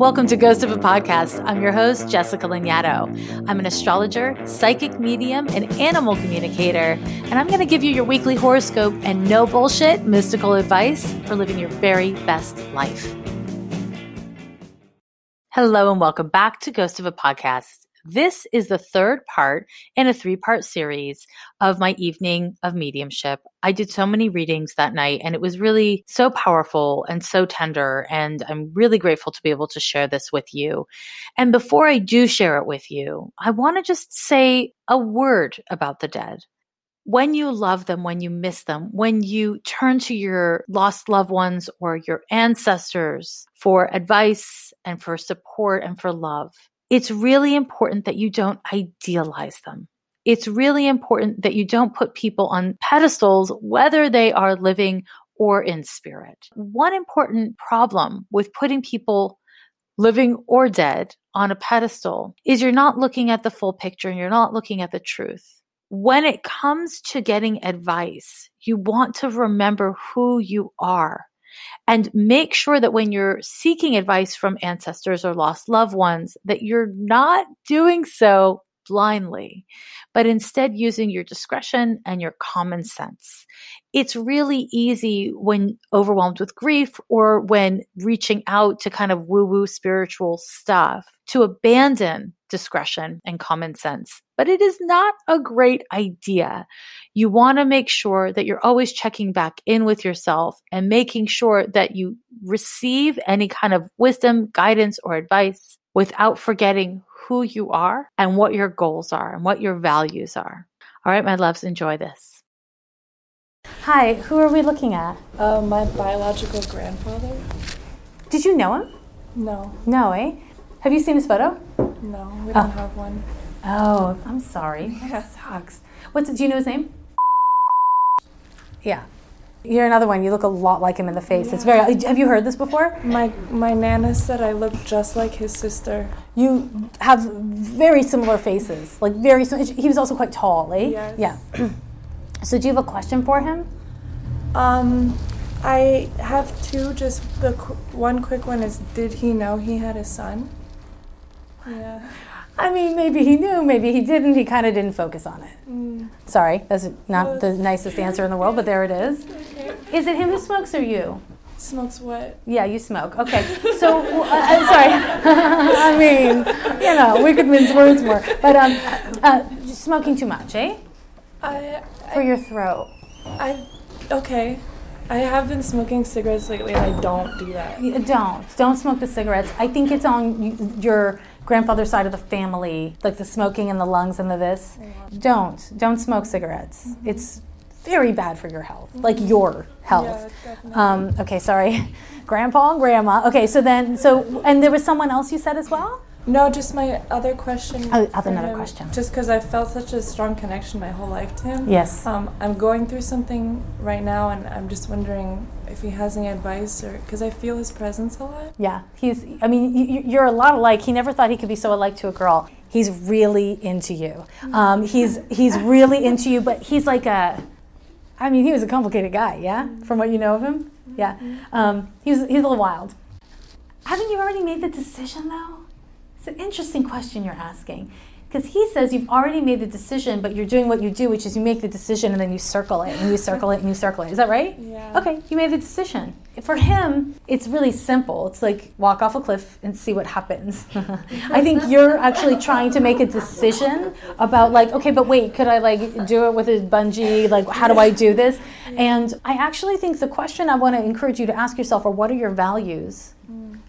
Welcome to Ghost of a Podcast. I'm your host, Jessica Lanyadoo. I'm an astrologer, psychic medium, and animal communicator, and I'm going to give you your weekly horoscope and no bullshit mystical advice for living your very best life. Hello, and welcome back to Ghost of a Podcast. This is the third part in a three part series of my evening of mediumship. I did so many readings that night and it was really so powerful and so tender. And I'm really grateful to be able to share this with you. And before I do share it with you, I want to just say a word about the dead when you love them, when you miss them, when you turn to your lost loved ones or your ancestors for advice and for support and for love, it's really important that you don't idealize them. It's really important that you don't put people on pedestals, whether they are living or in spirit. One important problem with putting people living or dead on a pedestal is you're not looking at the full picture and you're not looking at the truth. When it comes to getting advice, you want to remember who you are and make sure that when you're seeking advice from ancestors or lost loved ones that you're not doing so blindly, but instead using your discretion and your common sense. It's really easy when overwhelmed with grief or when reaching out to kind of woo woo spiritual stuff to abandon discretion and common sense. But it is not a great idea. You want to make sure that you're always checking back in with yourself and making sure that you receive any kind of wisdom, guidance, or advice without forgetting who you are and what your goals are and what your values are. All right, my loves, enjoy this. Hi, who are we looking at? Uh, my biological grandfather. Did you know him? No. No, eh? Have you seen his photo? No, we don't oh. have one. Oh, I'm sorry. That sucks. What's do you know his name? Yeah. You're another one. You look a lot like him in the face. Yeah. It's very. Have you heard this before? My my nana said I look just like his sister. You have very similar faces, like very. He was also quite tall, eh? Yes. Yeah. so, do you have a question for him? Um, I have two. Just the qu- one quick one is: Did he know he had a son? Yeah. I mean, maybe he knew, maybe he didn't. He kind of didn't focus on it. Mm. Sorry, that's not the nicest answer in the world, but there it is. Okay. Is it him who smokes or you? Smokes what? Yeah, you smoke. Okay. So, uh, I'm sorry. I mean, you know, we could mince words more. But um, uh, smoking too much, eh? I, For your throat. I, okay. I have been smoking cigarettes lately and I don't do that. Don't. Don't smoke the cigarettes. I think it's on your grandfather's side of the family, like the smoking and the lungs and the this. Don't. Don't smoke cigarettes. It's very bad for your health, like your health. Yeah, um, okay, sorry. Grandpa and grandma. Okay, so then, so, and there was someone else you said as well? No, just my other question. Oh, another him, question. Just because I felt such a strong connection my whole life to him. Yes. Um, I'm going through something right now, and I'm just wondering if he has any advice, or because I feel his presence a lot. Yeah, he's. I mean, you, you're a lot alike. He never thought he could be so alike to a girl. He's really into you. Um, he's he's really into you, but he's like a. I mean, he was a complicated guy. Yeah, from what you know of him. Yeah, um, he's he's a little wild. Haven't you already made the decision though? It's an interesting question you're asking. Because he says you've already made the decision, but you're doing what you do, which is you make the decision and then you circle it and you circle it and you circle it. Is that right? Yeah. Okay, you made the decision. For him, it's really simple. It's like walk off a cliff and see what happens. I think you're actually trying to make a decision about like, okay, but wait, could I like do it with a bungee? Like, how do I do this? And I actually think the question I want to encourage you to ask yourself are what are your values?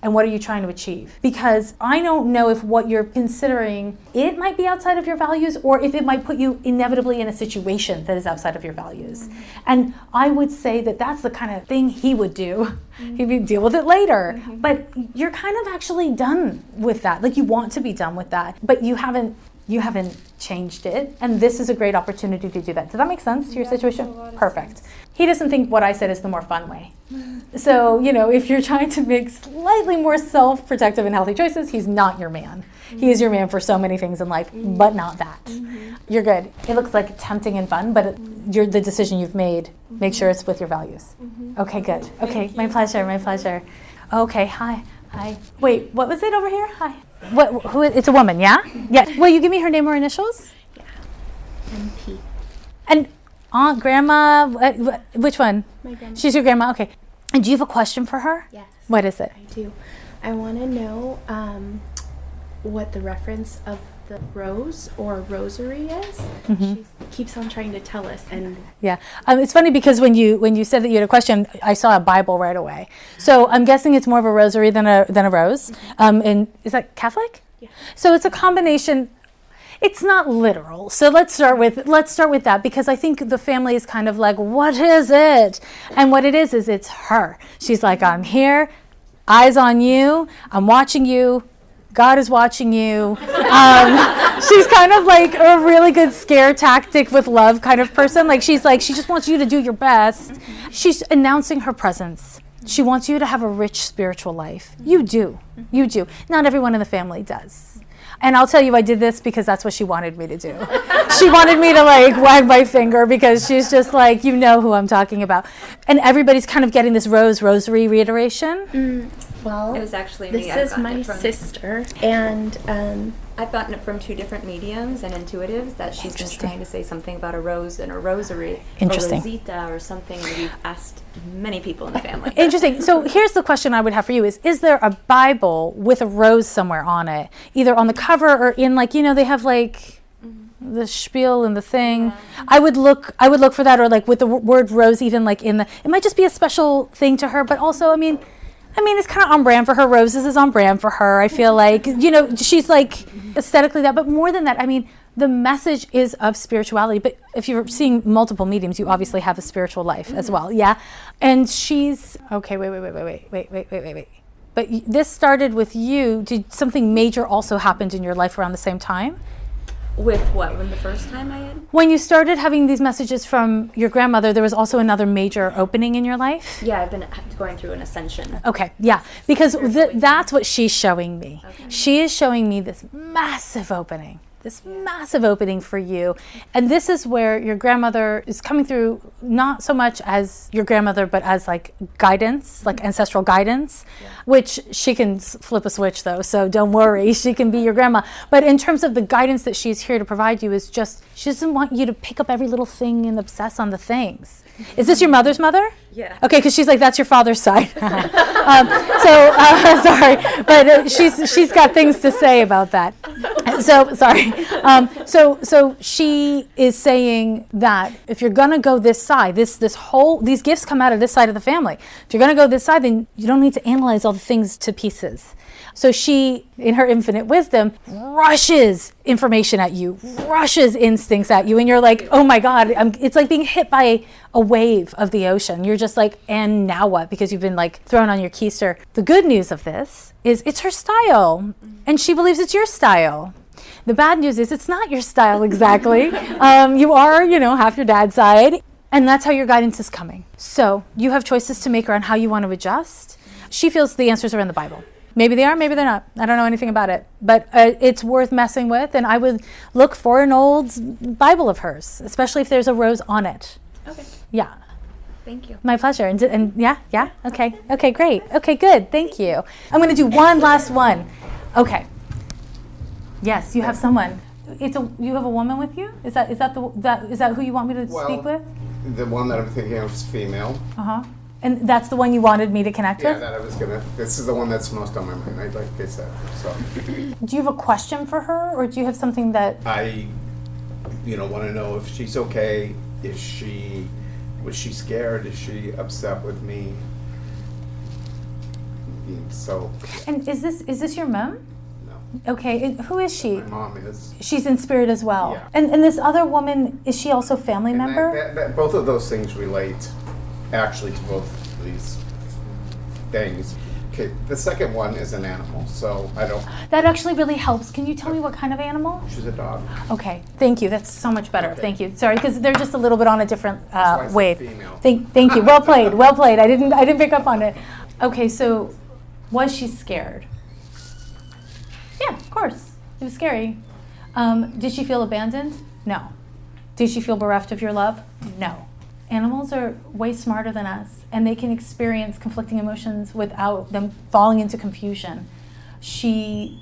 And what are you trying to achieve? Because I don't know if what you're considering it might be outside of your values or if it might put you inevitably in a situation that is outside of your values. Mm-hmm. And I would say that that's the kind of thing he would do. Mm-hmm. He would deal with it later. Mm-hmm. But you're kind of actually done with that. Like you want to be done with that, but you haven't you haven't changed it and this is a great opportunity to do that. Does that make sense to your yeah, situation? Perfect. Sense he doesn't think what I said is the more fun way. So, you know, if you're trying to make slightly more self protective and healthy choices, he's not your man. Mm-hmm. He is your man for so many things in life, mm-hmm. but not that. Mm-hmm. You're good. It looks like tempting and fun, but you're the decision you've made. Make sure it's with your values. Okay, good. Okay, my pleasure, my pleasure. Okay, hi. Hi. Wait, what was it over here? Hi. What? Who? It's a woman, yeah. Yeah. Will you give me her name or initials? Yeah. MP. And aunt, grandma, wh- wh- which one? My grandma. She's your grandma. Okay. And do you have a question for her? Yes. What is it? I do. I want to know um, what the reference of the rose or rosary is. Mm-hmm. She keeps on trying to tell us, and Yeah, um, it's funny because when you when you said that you had a question, I saw a Bible right away. So I'm guessing it's more of a rosary than a than a rose. Um, and is that Catholic? Yeah. So it's a combination. It's not literal. So let's start with let's start with that because I think the family is kind of like, what is it? And what it is is it's her. She's like, I'm here, eyes on you. I'm watching you. God is watching you. Um, she's kind of like a really good scare tactic with love kind of person. Like she's like she just wants you to do your best. She's announcing her presence. She wants you to have a rich spiritual life. You do. You do. Not everyone in the family does. And I'll tell you, I did this because that's what she wanted me to do. she wanted me to like wag my finger because she's just like, you know who I'm talking about. And everybody's kind of getting this rose rosary reiteration. well, It was actually me. this is my sister, and um, I've gotten it from two different mediums and intuitives that she's been trying to say something about a rose and a rosary. Interesting. Or Rosita or something. We've asked many people in the family. Interesting. So here's the question I would have for you: Is is there a Bible with a rose somewhere on it, either on the cover or in like you know they have like mm-hmm. the spiel and the thing? I would look. I would look for that, or like with the w- word rose, even like in the. It might just be a special thing to her, but also, I mean. I mean, it's kind of on brand for her. Roses is on brand for her. I feel like, you know, she's like aesthetically that. But more than that, I mean, the message is of spirituality. But if you're seeing multiple mediums, you obviously have a spiritual life as mm-hmm. well. Yeah. And she's, okay, wait, wait, wait, wait, wait, wait, wait, wait, wait, wait. But this started with you. Did something major also happened in your life around the same time? With what? When the first time I had? When you started having these messages from your grandmother, there was also another major opening in your life? Yeah, I've been going through an ascension. Okay, yeah, because th- that's what she's showing me. She is showing me this massive opening, this massive opening for you. And this is where your grandmother is coming through, not so much as your grandmother, but as like guidance, like mm-hmm. ancestral guidance, which she can flip a switch though. So don't worry, she can be your grandma. But in terms of the guidance that she's here to provide you, is just, she doesn't want you to pick up every little thing and obsess on the things. Is this your mother's mother? Yeah. Okay, because she's like, that's your father's side. um, so uh, sorry, but uh, she's she's got things to say about that. So sorry. Um, so so she is saying that if you're gonna go this side, this this whole these gifts come out of this side of the family. If you're gonna go this side, then you don't need to analyze all the things to pieces. So she, in her infinite wisdom, rushes information at you, rushes instincts at you, and you're like, oh my God, I'm, it's like being hit by a wave of the ocean. You're just like, and now what? Because you've been like thrown on your keister. The good news of this is it's her style, and she believes it's your style. The bad news is it's not your style exactly. um, you are, you know, half your dad's side, and that's how your guidance is coming. So you have choices to make around how you want to adjust. She feels the answers are in the Bible. Maybe they are, maybe they're not. I don't know anything about it, but uh, it's worth messing with, and I would look for an old Bible of hers, especially if there's a rose on it. Okay. Yeah, Thank you. my pleasure. And, and yeah, yeah, okay, okay, great, okay, good, thank you. I'm going to do one last one. Okay. Yes, you have someone. It's a you have a woman with you. Is that is that the that is that who you want me to speak with? The one that I'm thinking of is female. Uh huh. And that's the one you wanted me to connect with? Yeah, with. that I was gonna. This is the one that's most on my mind. I like I said. So Do you have a question for her, or do you have something that? I, you know, want to know if she's okay. Is she, was she scared? Is she upset with me? And So And is this is this your mom? no, Okay. and who is she? my mom is. She's in spirit as well. Yeah. And and this other woman is she also a family And that- member? that- that- both of those things relate, actually, to both of these things. Okay, the second one is an animal, so I don't. That actually really helps. Can you tell me what kind of animal? She's a dog. Okay, thank you. That's so much better. Okay. Thank you. Sorry, because they're just a little bit on a different uh, wave. female. Thank, thank you. Well played. Well played. I didn't, I didn't pick up on it. Okay, so was she scared? Yeah, of course. It was scary. Um, did she feel abandoned? No. Did she feel bereft of your love? No. Animals are way smarter than us and they can experience conflicting emotions without them falling into confusion. She,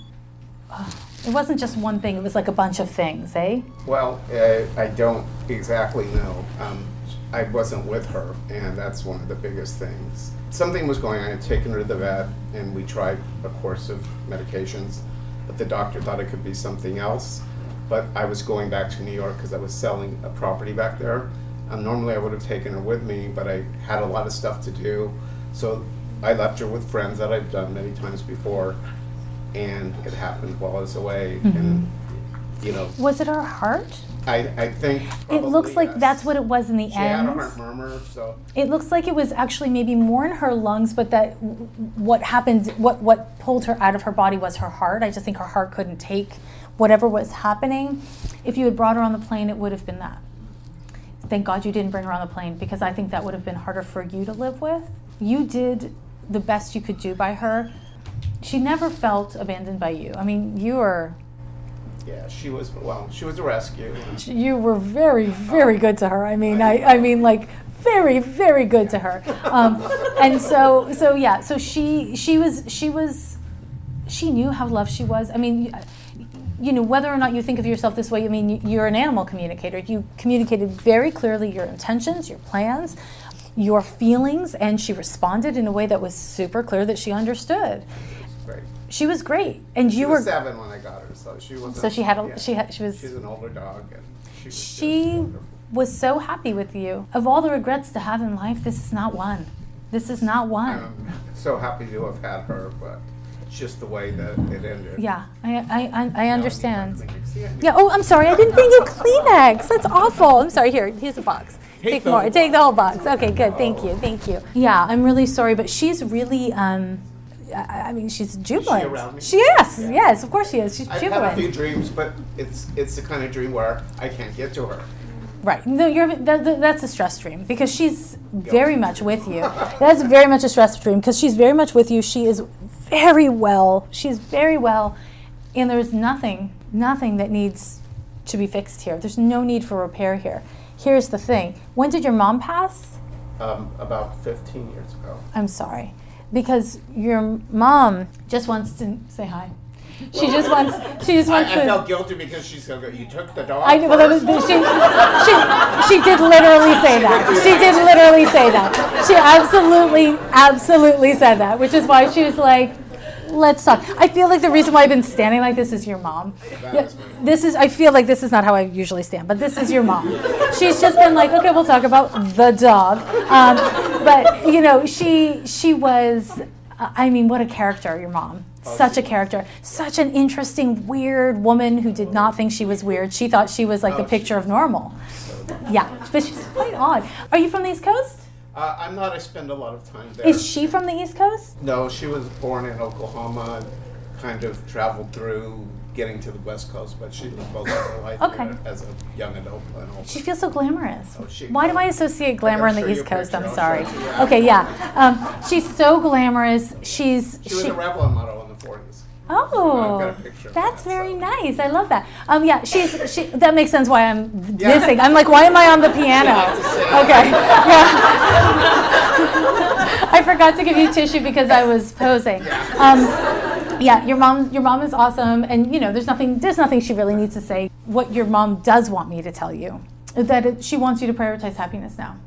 uh, it wasn't just one thing, it was like a bunch of things, eh? Well, uh, I don't exactly know. Um, I wasn't with her, and that's one of the biggest things. Something was going on. I had taken her to the vet, and we tried a course of medications, but the doctor thought it could be something else. But I was going back to New York because I was selling a property back there. Um, normally, I would have taken her with me, but I had a lot of stuff to do. So I left her with friends that I've done many times before, and it happened while I was away. And, you know, Was it her heart? I, I think. It looks like yes. that's what it was in the end. She had a end. heart murmur, so It looks like it was actually maybe more in her lungs, but that w- what happened, what what pulled her out of her body was her heart. I just think her heart couldn't take whatever was happening. If you had brought her on the plane, it would have been that. Thank God you didn't bring her on the plane because I think that would have been harder for you to live with. You did the best you could do by her. She never felt abandoned by you. I mean, you were yeah, she was well. She was a rescue. you were very very good to her i mean i, I mean like very very good to her um, and so so yeah so she she was she was she knew how loved she was i mean you, know whether or not you think of yourself this way i mean you- you're an animal communicator you communicated very clearly your intentions your plans your feelings and she responded in a way that was super clear that she understood Great. she was great and She you was were seven when I got her, so she was. so she had a, she had she was She's an older dog, and she was she was so happy with you. Of all the regrets to have in life, this is not one. This is not one. I'm so happy to have had her, but just the way that it ended. yeah, I, I, I, I I understand. Yeah, I. Oh, I'm sorry. I didn't bring you Kleenex. That's awful. I'm sorry. Here, here's a box. Take Take more. Take the whole box. Okay. Good. Thank you. Thank you. Yeah, I'm really sorry, but she's really. Um, I, I mean, she's jubilant. around me? She is. Yeah. Yes, of course she is. She's I've had a few dreams, but it's it's the kind of dream where I can't get to her. Right. No, you're, that, that- that's a stress dream because she's very much with you. That's very much a stress dream because she's very much with you. She is very well. She's very well. And there's nothing, nothing that needs to be fixed here. There's no need for repair here. Here's the thing. When did your mom pass? Um, about 15 years ago. I'm sorry. Because your mom just wants to say hi. She just wants, she just I, wants I to. felt guilty because she's gonna go. You took the dog. I know, but that was, first?" she, she, she did literally say that. She did literally say that. She absolutely, absolutely said that, which is why she was like, let's talk. I feel like the reason why I've been standing like this is your mom. That Yeah, is my mom. This is, I feel like this is not how I usually stand, but this is your mom. She's just been like, okay, we'll talk about the dog. Um, but, you know, she, she was, I mean, what a character, your mom. Such a character. Such an interesting, weird woman who did not think she was weird. She thought she was like the Oh, picture of normal. Yeah, but she's quite odd. Are you from the East Coast? Uh, I'm not. I spend a lot of time there. Is she from the East Coast? No, she was born in Oklahoma, kind of traveled through getting to the West Coast, but she lived most of her life Okay. as a young adult. She feels so glamorous. Oh, she- Why do I associate glamour in the East Coast? I'm sorry. show Okay, yeah. Um, she's so glamorous. She's She was she, a Revlon model in the 40s. Oh, I've got a picture of that's that, very so- nice. I love that. Um, yeah, she's she. That makes sense. Why I'm Yeah. dissing. I'm like, why am I on the piano? have to say Okay. Yeah. I forgot to give you tissue because I was posing. Um, yeah, your mom. Your mom is awesome, and you know, there's nothing. There's nothing she really needs to say. What your mom does want me to tell you is that it, she wants you to prioritize happiness now,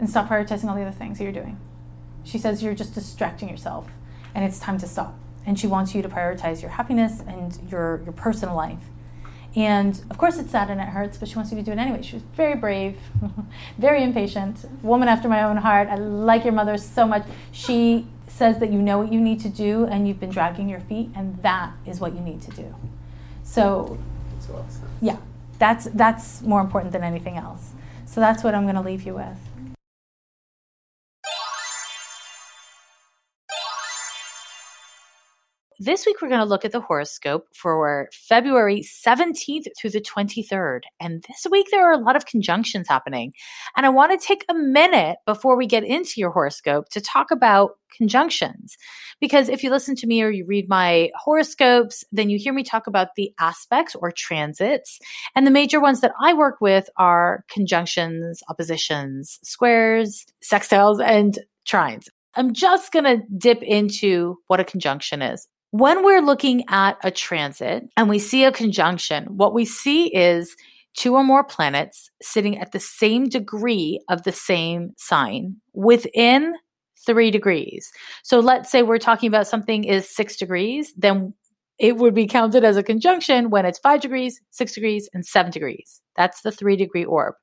and stop prioritizing all the other things that you're doing. She says you're just distracting yourself and it's time to stop. And she wants you to prioritize your happiness and your, your personal life. And of course, it's sad and it hurts, but she wants you to do it anyway. She was very brave, very impatient, woman after my own heart. I like your mother so much. She says that you know what you need to do and you've been dragging your feet, and that is what you need to do. So, Makes a lot of sense. yeah, that's, that's more important than anything else. So, that's what I'm going to leave you with. This week we're going to look at the horoscope for February 17th through the 23rd. And this week there are a lot of conjunctions happening. And I want to take a minute before we get into your horoscope to talk about conjunctions. Because if you listen to me or you read my horoscopes, then you hear me talk about the aspects or transits. And the major ones that I work with are conjunctions, oppositions, squares, sextiles, and trines. I'm just going to dip into what a conjunction is. When we're looking at a transit and we see a conjunction, what we see is two or more planets sitting at the same degree of the same sign within three degrees. So let's say we're talking about something is six degrees, then it would be counted as a conjunction when it's five degrees, six degrees, and seven degrees. That's the three degree orb.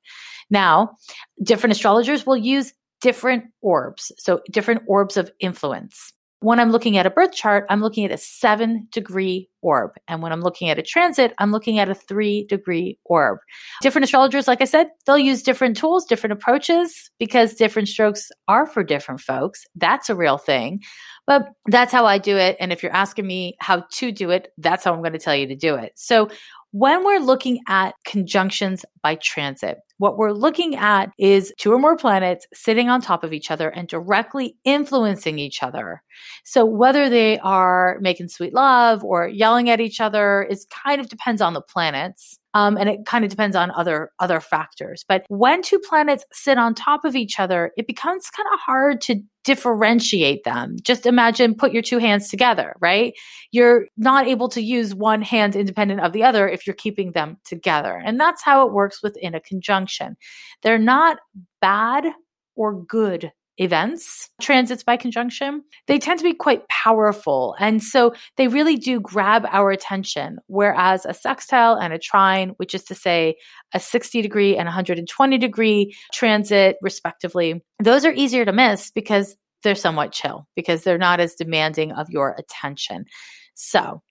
Now, different astrologers will use different orbs, so different orbs of influence. When I'm looking at a birth chart, I'm looking at a seven degree orb. And when I'm looking at a transit, I'm looking at a three degree orb. Different astrologers, like I said, they'll use different tools, different approaches because different strokes are for different folks. That's a real thing. But that's how I do it. And if you're asking me how to do it, that's how I'm going to tell you to do it. So when we're looking at conjunctions by transit, what we're looking at is two or more planets sitting on top of each other and directly influencing each other. So whether they are making sweet love or yelling at each other, it kind of depends on the planets. Um, and it kind of depends on other other factors. But when two planets sit on top of each other, it becomes kind of hard to differentiate them. Just imagine put your two hands together, right? You're not able to use one hand independent of the other if you're keeping them together. And that's how it works within a conjunction. They're not bad or good events, transits by conjunction, they tend to be quite powerful. And so they really do grab our attention. Whereas a sextile and a trine, which is to say a 60 degree and 120 degree transit, respectively, those are easier to miss because they're somewhat chill, because they're not as demanding of your attention. So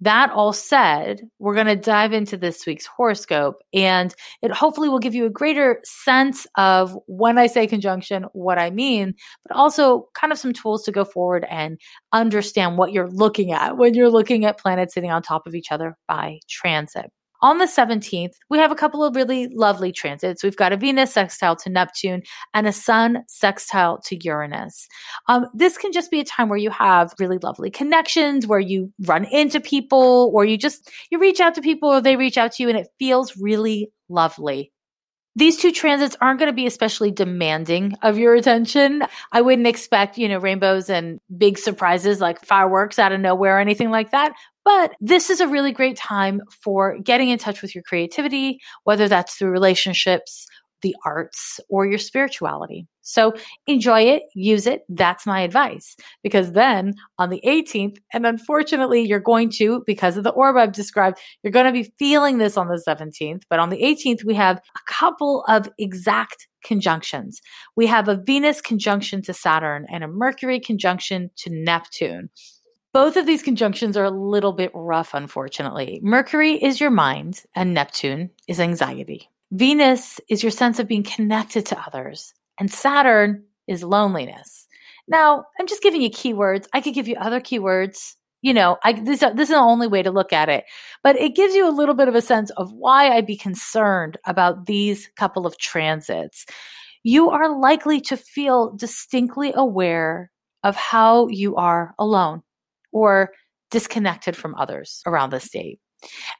that all said, we're going to dive into this week's horoscope and it hopefully will give you a greater sense of when I say conjunction, what I mean, but also kind of some tools to go forward and understand what you're looking at when you're looking at planets sitting on top of each other by transit. On the 17th, we have a couple of really lovely transits. We've got a Venus sextile to Neptune and a Sun sextile to Uranus. Um, this can just be a time where you have really lovely connections, where you run into people, or you just you reach out to people, or they reach out to you, and it feels really lovely these two transits aren't going to be especially demanding of your attention. I wouldn't expect, you know, rainbows and big surprises like fireworks out of nowhere or anything like that. But this is a really great time for getting in touch with your creativity, whether that's through relationships, the arts, or your spirituality. So enjoy it, use it. That's my advice. Because then on the 18th, and unfortunately, you're going to, because of the orb I've described, you're going to be feeling this on the 17th. But on the 18th, we have a couple of exact conjunctions. We have a Venus conjunction to Saturn and a Mercury conjunction to Neptune. Both of these conjunctions are a little bit rough, unfortunately. Mercury is your mind, and Neptune is anxiety. Venus is your sense of being connected to others, and Saturn is loneliness. Now, I'm just giving you keywords. I could give you other keywords. You know, I, this, this is the only way to look at it, but it gives you a little bit of a sense of why I'd be concerned about these couple of transits. You are likely to feel distinctly aware of how you are alone or disconnected from others around the state.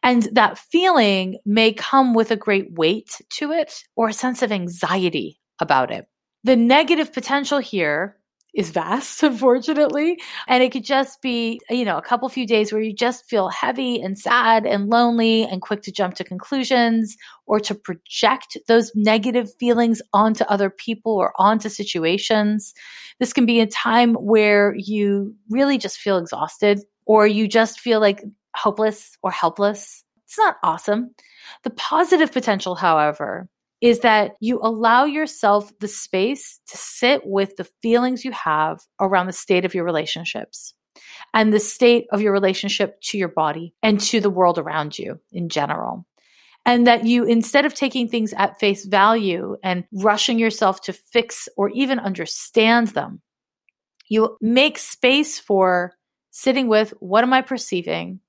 And that feeling may come with a great weight to it or a sense of anxiety about it. The negative potential here is vast, unfortunately. And it could just be, you know, a couple few days where you just feel heavy and sad and lonely and quick to jump to conclusions or to project those negative feelings onto other people or onto situations. This can be a time where you really just feel exhausted or you just feel like hopeless or helpless. It's not awesome. The positive potential, however, is that you allow yourself the space to sit with the feelings you have around the state of your relationships and the state of your relationship to your body and to the world around you in general. And that you, instead of taking things at face value and rushing yourself to fix or even understand them, you make space for sitting with what am I perceiving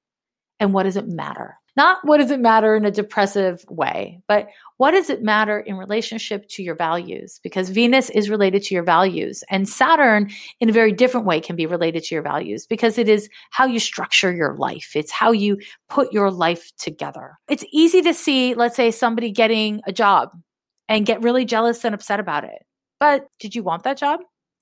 and what does it matter? Not what does it matter in a depressive way, but what does it matter in relationship to your values? Because Venus is related to your values and Saturn in a very different way can be related to your values because it is how you structure your life. It's how you put your life together. It's easy to see, let's say somebody getting a job and get really jealous and upset about it. But did you want that job?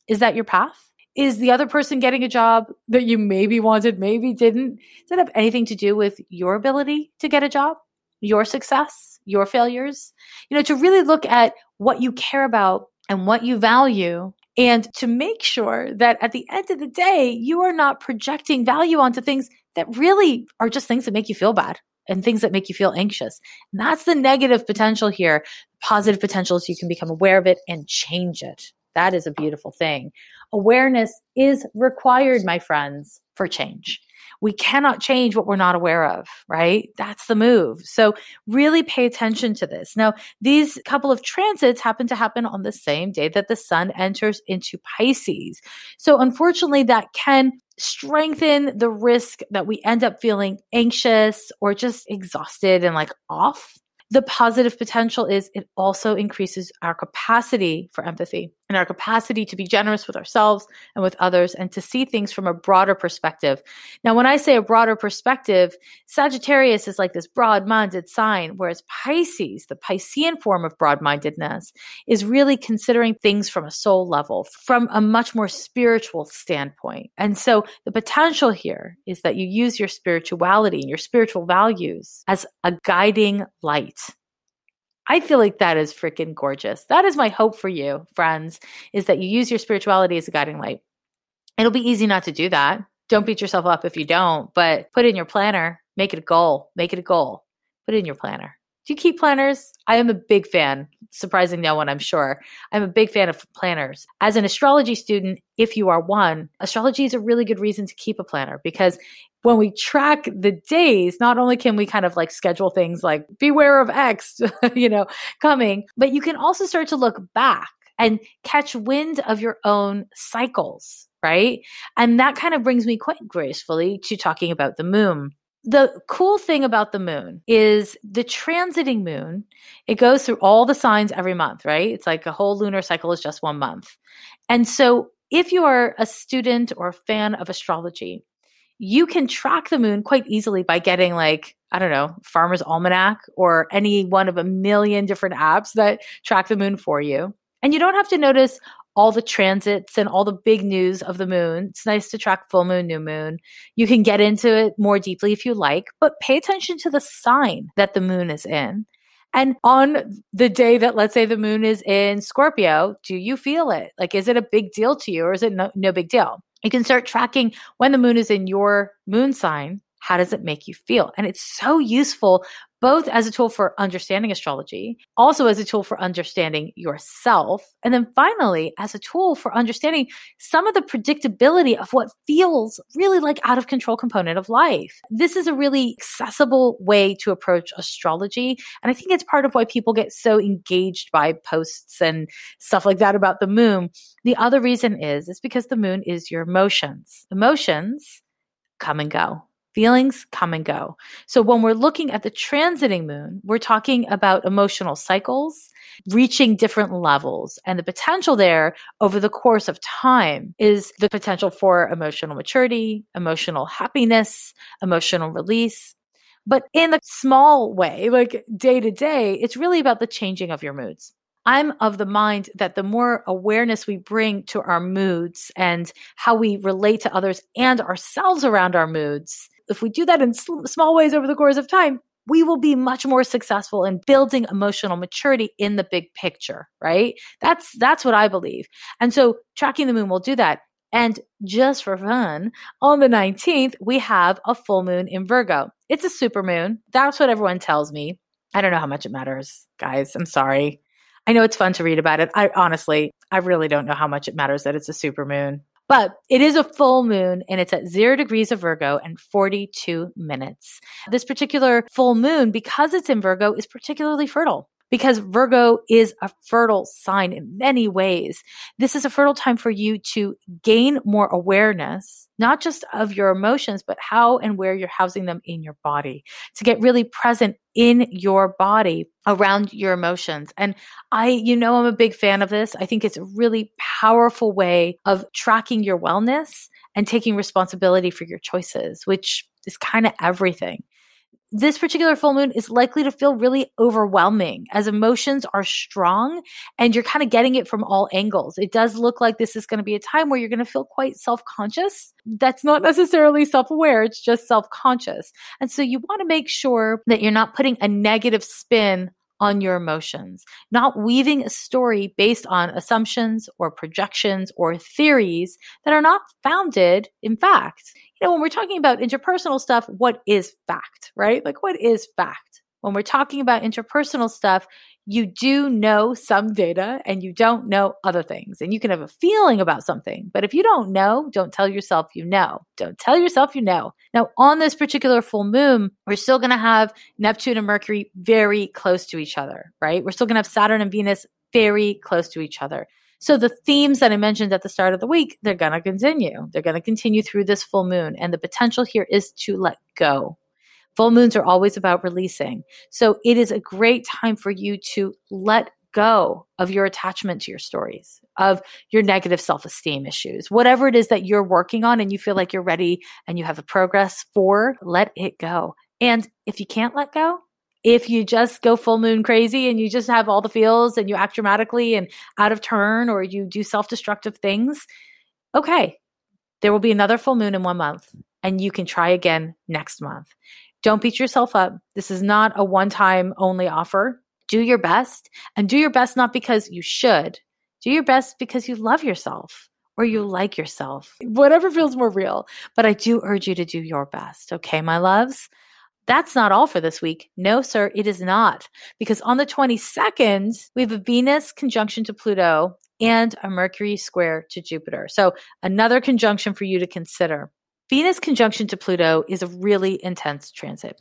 Is that your path? Is the other person getting a job that you maybe wanted, maybe didn't? Does that have anything to do with your ability to get a job, your success, your failures? You know, to really look at what you care about and what you value and to make sure that at the end of the day, you are not projecting value onto things that really are just things that make you feel bad and things that make you feel anxious. And that's the negative potential here. Positive potential is you can become aware of it and change it. That is a beautiful thing. Awareness is required, my friends, for change. We cannot change what we're not aware of, right? That's the move. So really pay attention to this. Now, these couple of transits happen to happen on the same day that the sun enters into Pisces. So unfortunately, that can strengthen the risk that we end up feeling anxious or just exhausted and like off the positive potential is it also increases our capacity for empathy and our capacity to be generous with ourselves and with others and to see things from a broader perspective. Now, when I say a broader perspective, Sagittarius is like this broad minded sign, whereas Pisces, the Piscean form of broad mindedness, is really considering things from a soul level, from a much more spiritual standpoint. And so the potential here is that you use your spirituality and your spiritual values as a guiding light I feel like that is freaking gorgeous. That is my hope for you, friends, is that you use your spirituality as a guiding light. It'll be easy not to do that. Don't beat yourself up if you don't, but put in your planner, make it a goal, make it a goal. Put in your planner. Do you keep planners? I am a big fan, surprising no one, I'm sure. I'm a big fan of planners. As an astrology student, if you are one, astrology is a really good reason to keep a planner because when we track the days, not only can we kind of like schedule things like beware of X, you know, coming, but you can also start to look back and catch wind of your own cycles, right? And that kind of brings me quite gracefully to talking about the moon. The cool thing about the moon is the transiting moon, it goes through all the signs every month, right? It's like a whole lunar cycle is just one month. And so if you are a student or a fan of astrology, you can track the moon quite easily by getting like I don't know, Farmer's Almanac or any one of a million different apps that track the moon for you. And you don't have to notice all the transits and all the big news of the moon. It's nice to track full moon, new moon. You can get into it more deeply if you like, but pay attention to the sign that the moon is in. And on the day that, let's say, the moon is in Scorpio, do you feel it? Like, is it a big deal to you or is it no, no big deal? You can start tracking when the moon is in your moon sign. How does it make you feel? And it's so useful both as a tool for understanding astrology, also as a tool for understanding yourself, and then finally as a tool for understanding some of the predictability of what feels really like out of control component of life. This is a really accessible way to approach astrology. And I think it's part of why people get so engaged by posts and stuff like that about the moon. The other reason is, is because the moon is your emotions. Emotions come and go Feelings come and go. So when we're looking at the transiting moon, we're talking about emotional cycles reaching different levels. And the potential there over the course of time is the potential for emotional maturity, emotional happiness, emotional release. But in a small way, like day to day, it's really about the changing of your moods. I'm of the mind that the more awareness we bring to our moods and how we relate to others and ourselves around our moods, if we do that in sl- small ways over the course of time, we will be much more successful in building emotional maturity in the big picture, right? That's that's what I believe. And so tracking the moon will do that. And just for fun, on the 19th, we have a full moon in Virgo. It's a super moon. That's what everyone tells me. I don't know how much it matters, guys. I'm sorry. I know it's fun to read about it. I honestly, I really don't know how much it matters that it's a super moon. But it is a full moon and it's at zero degrees of Virgo and 42 minutes. This particular full moon, because it's in Virgo, is particularly fertile because Virgo is a fertile sign in many ways. This is a fertile time for you to gain more awareness, not just of your emotions, but how and where you're housing them in your body, to get really present in your body around your emotions. And I, you know, I'm a big fan of this. I think it's a really powerful way of tracking your wellness and taking responsibility for your choices, which is kind of everything this particular full moon is likely to feel really overwhelming as emotions are strong and you're kind of getting it from all angles. It does look like this is going to be a time where you're going to feel quite self conscious. That's not necessarily self aware, it's just self conscious. And so you want to make sure that you're not putting a negative spin on your emotions, not weaving a story based on assumptions or projections or theories that are not founded in fact. You know, when we're talking about interpersonal stuff, what is fact, right? Like, what is fact? When we're talking about interpersonal stuff, you do know some data and you don't know other things. And you can have a feeling about something. But if you don't know, don't tell yourself you know. Don't tell yourself you know. Now, on this particular full moon, we're still going to have Neptune and Mercury very close to each other, right? We're still going to have Saturn and Venus very close to each other. So the themes that I mentioned at the start of the week, they're going to continue. They're going to continue through this full moon. And the potential here is to let go Full moons are always about releasing. So it is a great time for you to let go of your attachment to your stories, of your negative self esteem issues, whatever it is that you're working on and you feel like you're ready and you have a progress for, let it go. And if you can't let go, if you just go full moon crazy and you just have all the feels and you act dramatically and out of turn or you do self destructive things, okay, there will be another full moon in one month and you can try again next month. Don't beat yourself up. This is not a one time only offer. Do your best and do your best not because you should. Do your best because you love yourself or you like yourself, whatever feels more real. But I do urge you to do your best. Okay, my loves? That's not all for this week. No, sir, it is not. Because on the 22nd, we have a Venus conjunction to Pluto and a Mercury square to Jupiter. So another conjunction for you to consider. Venus conjunction to Pluto is a really intense transit.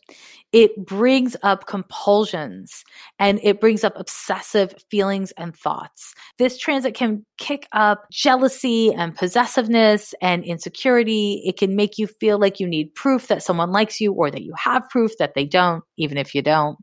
It brings up compulsions and it brings up obsessive feelings and thoughts. This transit can kick up jealousy and possessiveness and insecurity. It can make you feel like you need proof that someone likes you or that you have proof that they don't, even if you don't.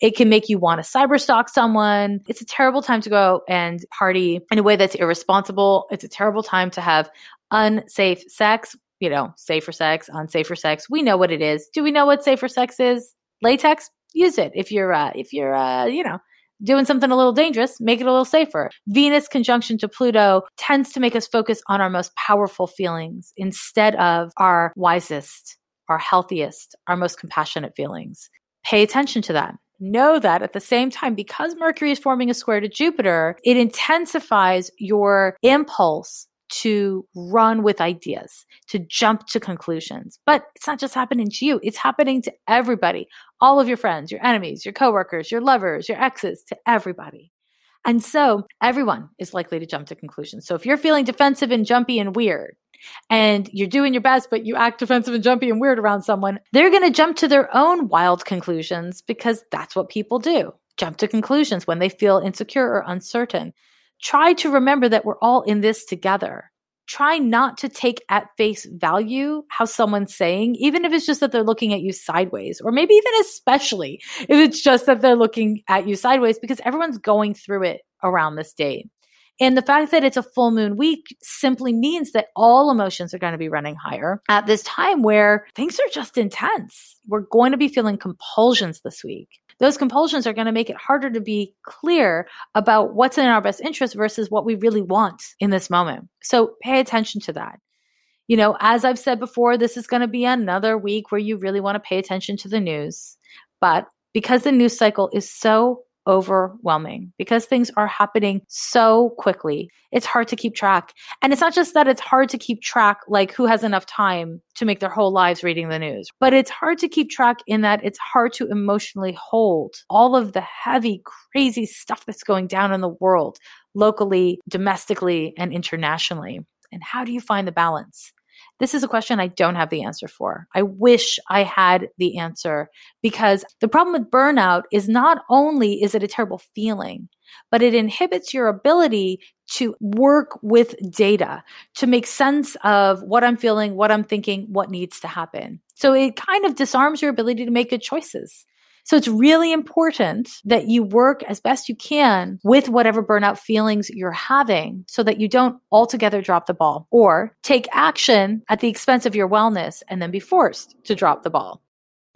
It can make you want to cyberstalk someone. It's a terrible time to go and party in a way that's irresponsible. It's a terrible time to have unsafe sex you know, safer sex, unsafer sex. We know what it is. Do we know what safer sex is? Latex? Use it. If you're, uh, if you're, uh, you know, doing something a little dangerous, make it a little safer. Venus conjunction to Pluto tends to make us focus on our most powerful feelings instead of our wisest, our healthiest, our most compassionate feelings. Pay attention to that. Know that at the same time, because Mercury is forming a square to Jupiter, it intensifies your impulse to run with ideas, to jump to conclusions. But it's not just happening to you, it's happening to everybody, all of your friends, your enemies, your coworkers, your lovers, your exes, to everybody. And so everyone is likely to jump to conclusions. So if you're feeling defensive and jumpy and weird, and you're doing your best, but you act defensive and jumpy and weird around someone, they're going to jump to their own wild conclusions because that's what people do. Jump to conclusions when they feel insecure or uncertain try to remember that we're all in this together. Try not to take at face value how someone's saying, even if it's just that they're looking at you sideways, or maybe even especially if it's just that they're looking at you sideways, because everyone's going through it around this date. And the fact that it's a full moon week simply means that all emotions are going to be running higher at this time where things are just intense. We're going to be feeling compulsions this week those compulsions are going to make it harder to be clear about what's in our best interest versus what we really want in this moment. So pay attention to that. You know, as I've said before, this is going to be another week where you really want to pay attention to the news. But because the news cycle is so overwhelming because things are happening so quickly. It's hard to keep track. And it's not just that it's hard to keep track, like who has enough time to make their whole lives reading the news, but it's hard to keep track in that it's hard to emotionally hold all of the heavy, crazy stuff that's going down in the world, locally, domestically, and internationally. And how do you find the balance? This is a question I don't have the answer for. I wish I had the answer because the problem with burnout is not only is it a terrible feeling, but it inhibits your ability to work with data, to make sense of what I'm feeling, what I'm thinking, what needs to happen. So it kind of disarms your ability to make good choices. So it's really important that you work as best you can with whatever burnout feelings you're having so that you don't altogether drop the ball or take action at the expense of your wellness and then be forced to drop the ball.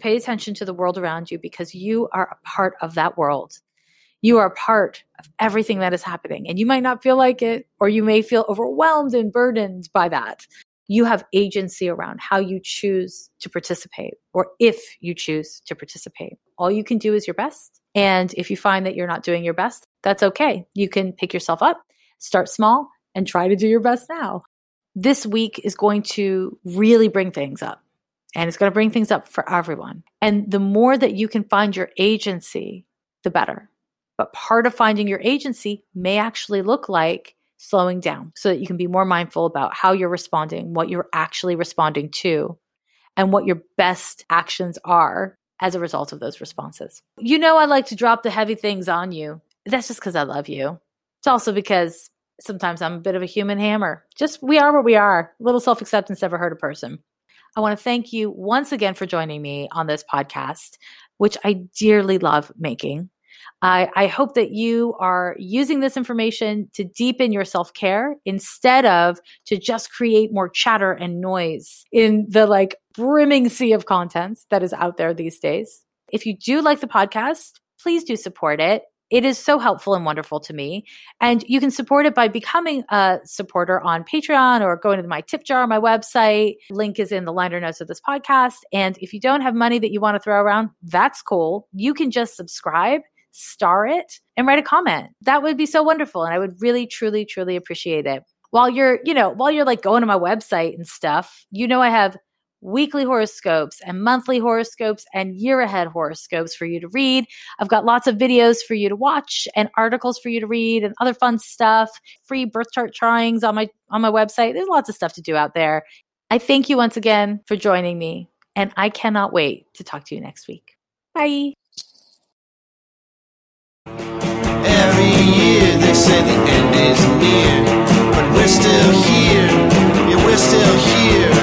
Pay attention to the world around you because you are a part of that world. You are part of everything that is happening and you might not feel like it or you may feel overwhelmed and burdened by that you have agency around how you choose to participate or if you choose to participate. All you can do is your best. And if you find that you're not doing your best, that's okay. You can pick yourself up, start small, and try to do your best now. This week is going to really bring things up and it's going to bring things up for everyone. And the more that you can find your agency, the better. But part of finding your agency may actually look like slowing down so that you can be more mindful about how you're responding, what you're actually responding to, and what your best actions are as a result of those responses. You know, I like to drop the heavy things on you. That's just because I love you. It's also because sometimes I'm a bit of a human hammer. Just we are what we are. A little self acceptance never hurt a person. I want to thank you once again for joining me on this podcast, which I dearly love making. I, I hope that you are using this information to deepen your self care instead of to just create more chatter and noise in the like brimming sea of content that is out there these days. If you do like the podcast, please do support it. It is so helpful and wonderful to me. And you can support it by becoming a supporter on Patreon or going to my tip jar on my website. Link is in the liner notes of this podcast. And if you don't have money that you want to throw around, that's cool. You can just subscribe star it and write a comment. That would be so wonderful. And I would really, truly, truly appreciate it. While you're, you know, while you're like going to my website and stuff, you know, I have weekly horoscopes and monthly horoscopes and year ahead horoscopes for you to read. I've got lots of videos for you to watch and articles for you to read and other fun stuff, free birth chart drawings on my on my website. There's lots of stuff to do out there. I thank you once again for joining me and I cannot wait to talk to you next week. Bye. Say the end is near, but we're still here. Yeah, we're still here.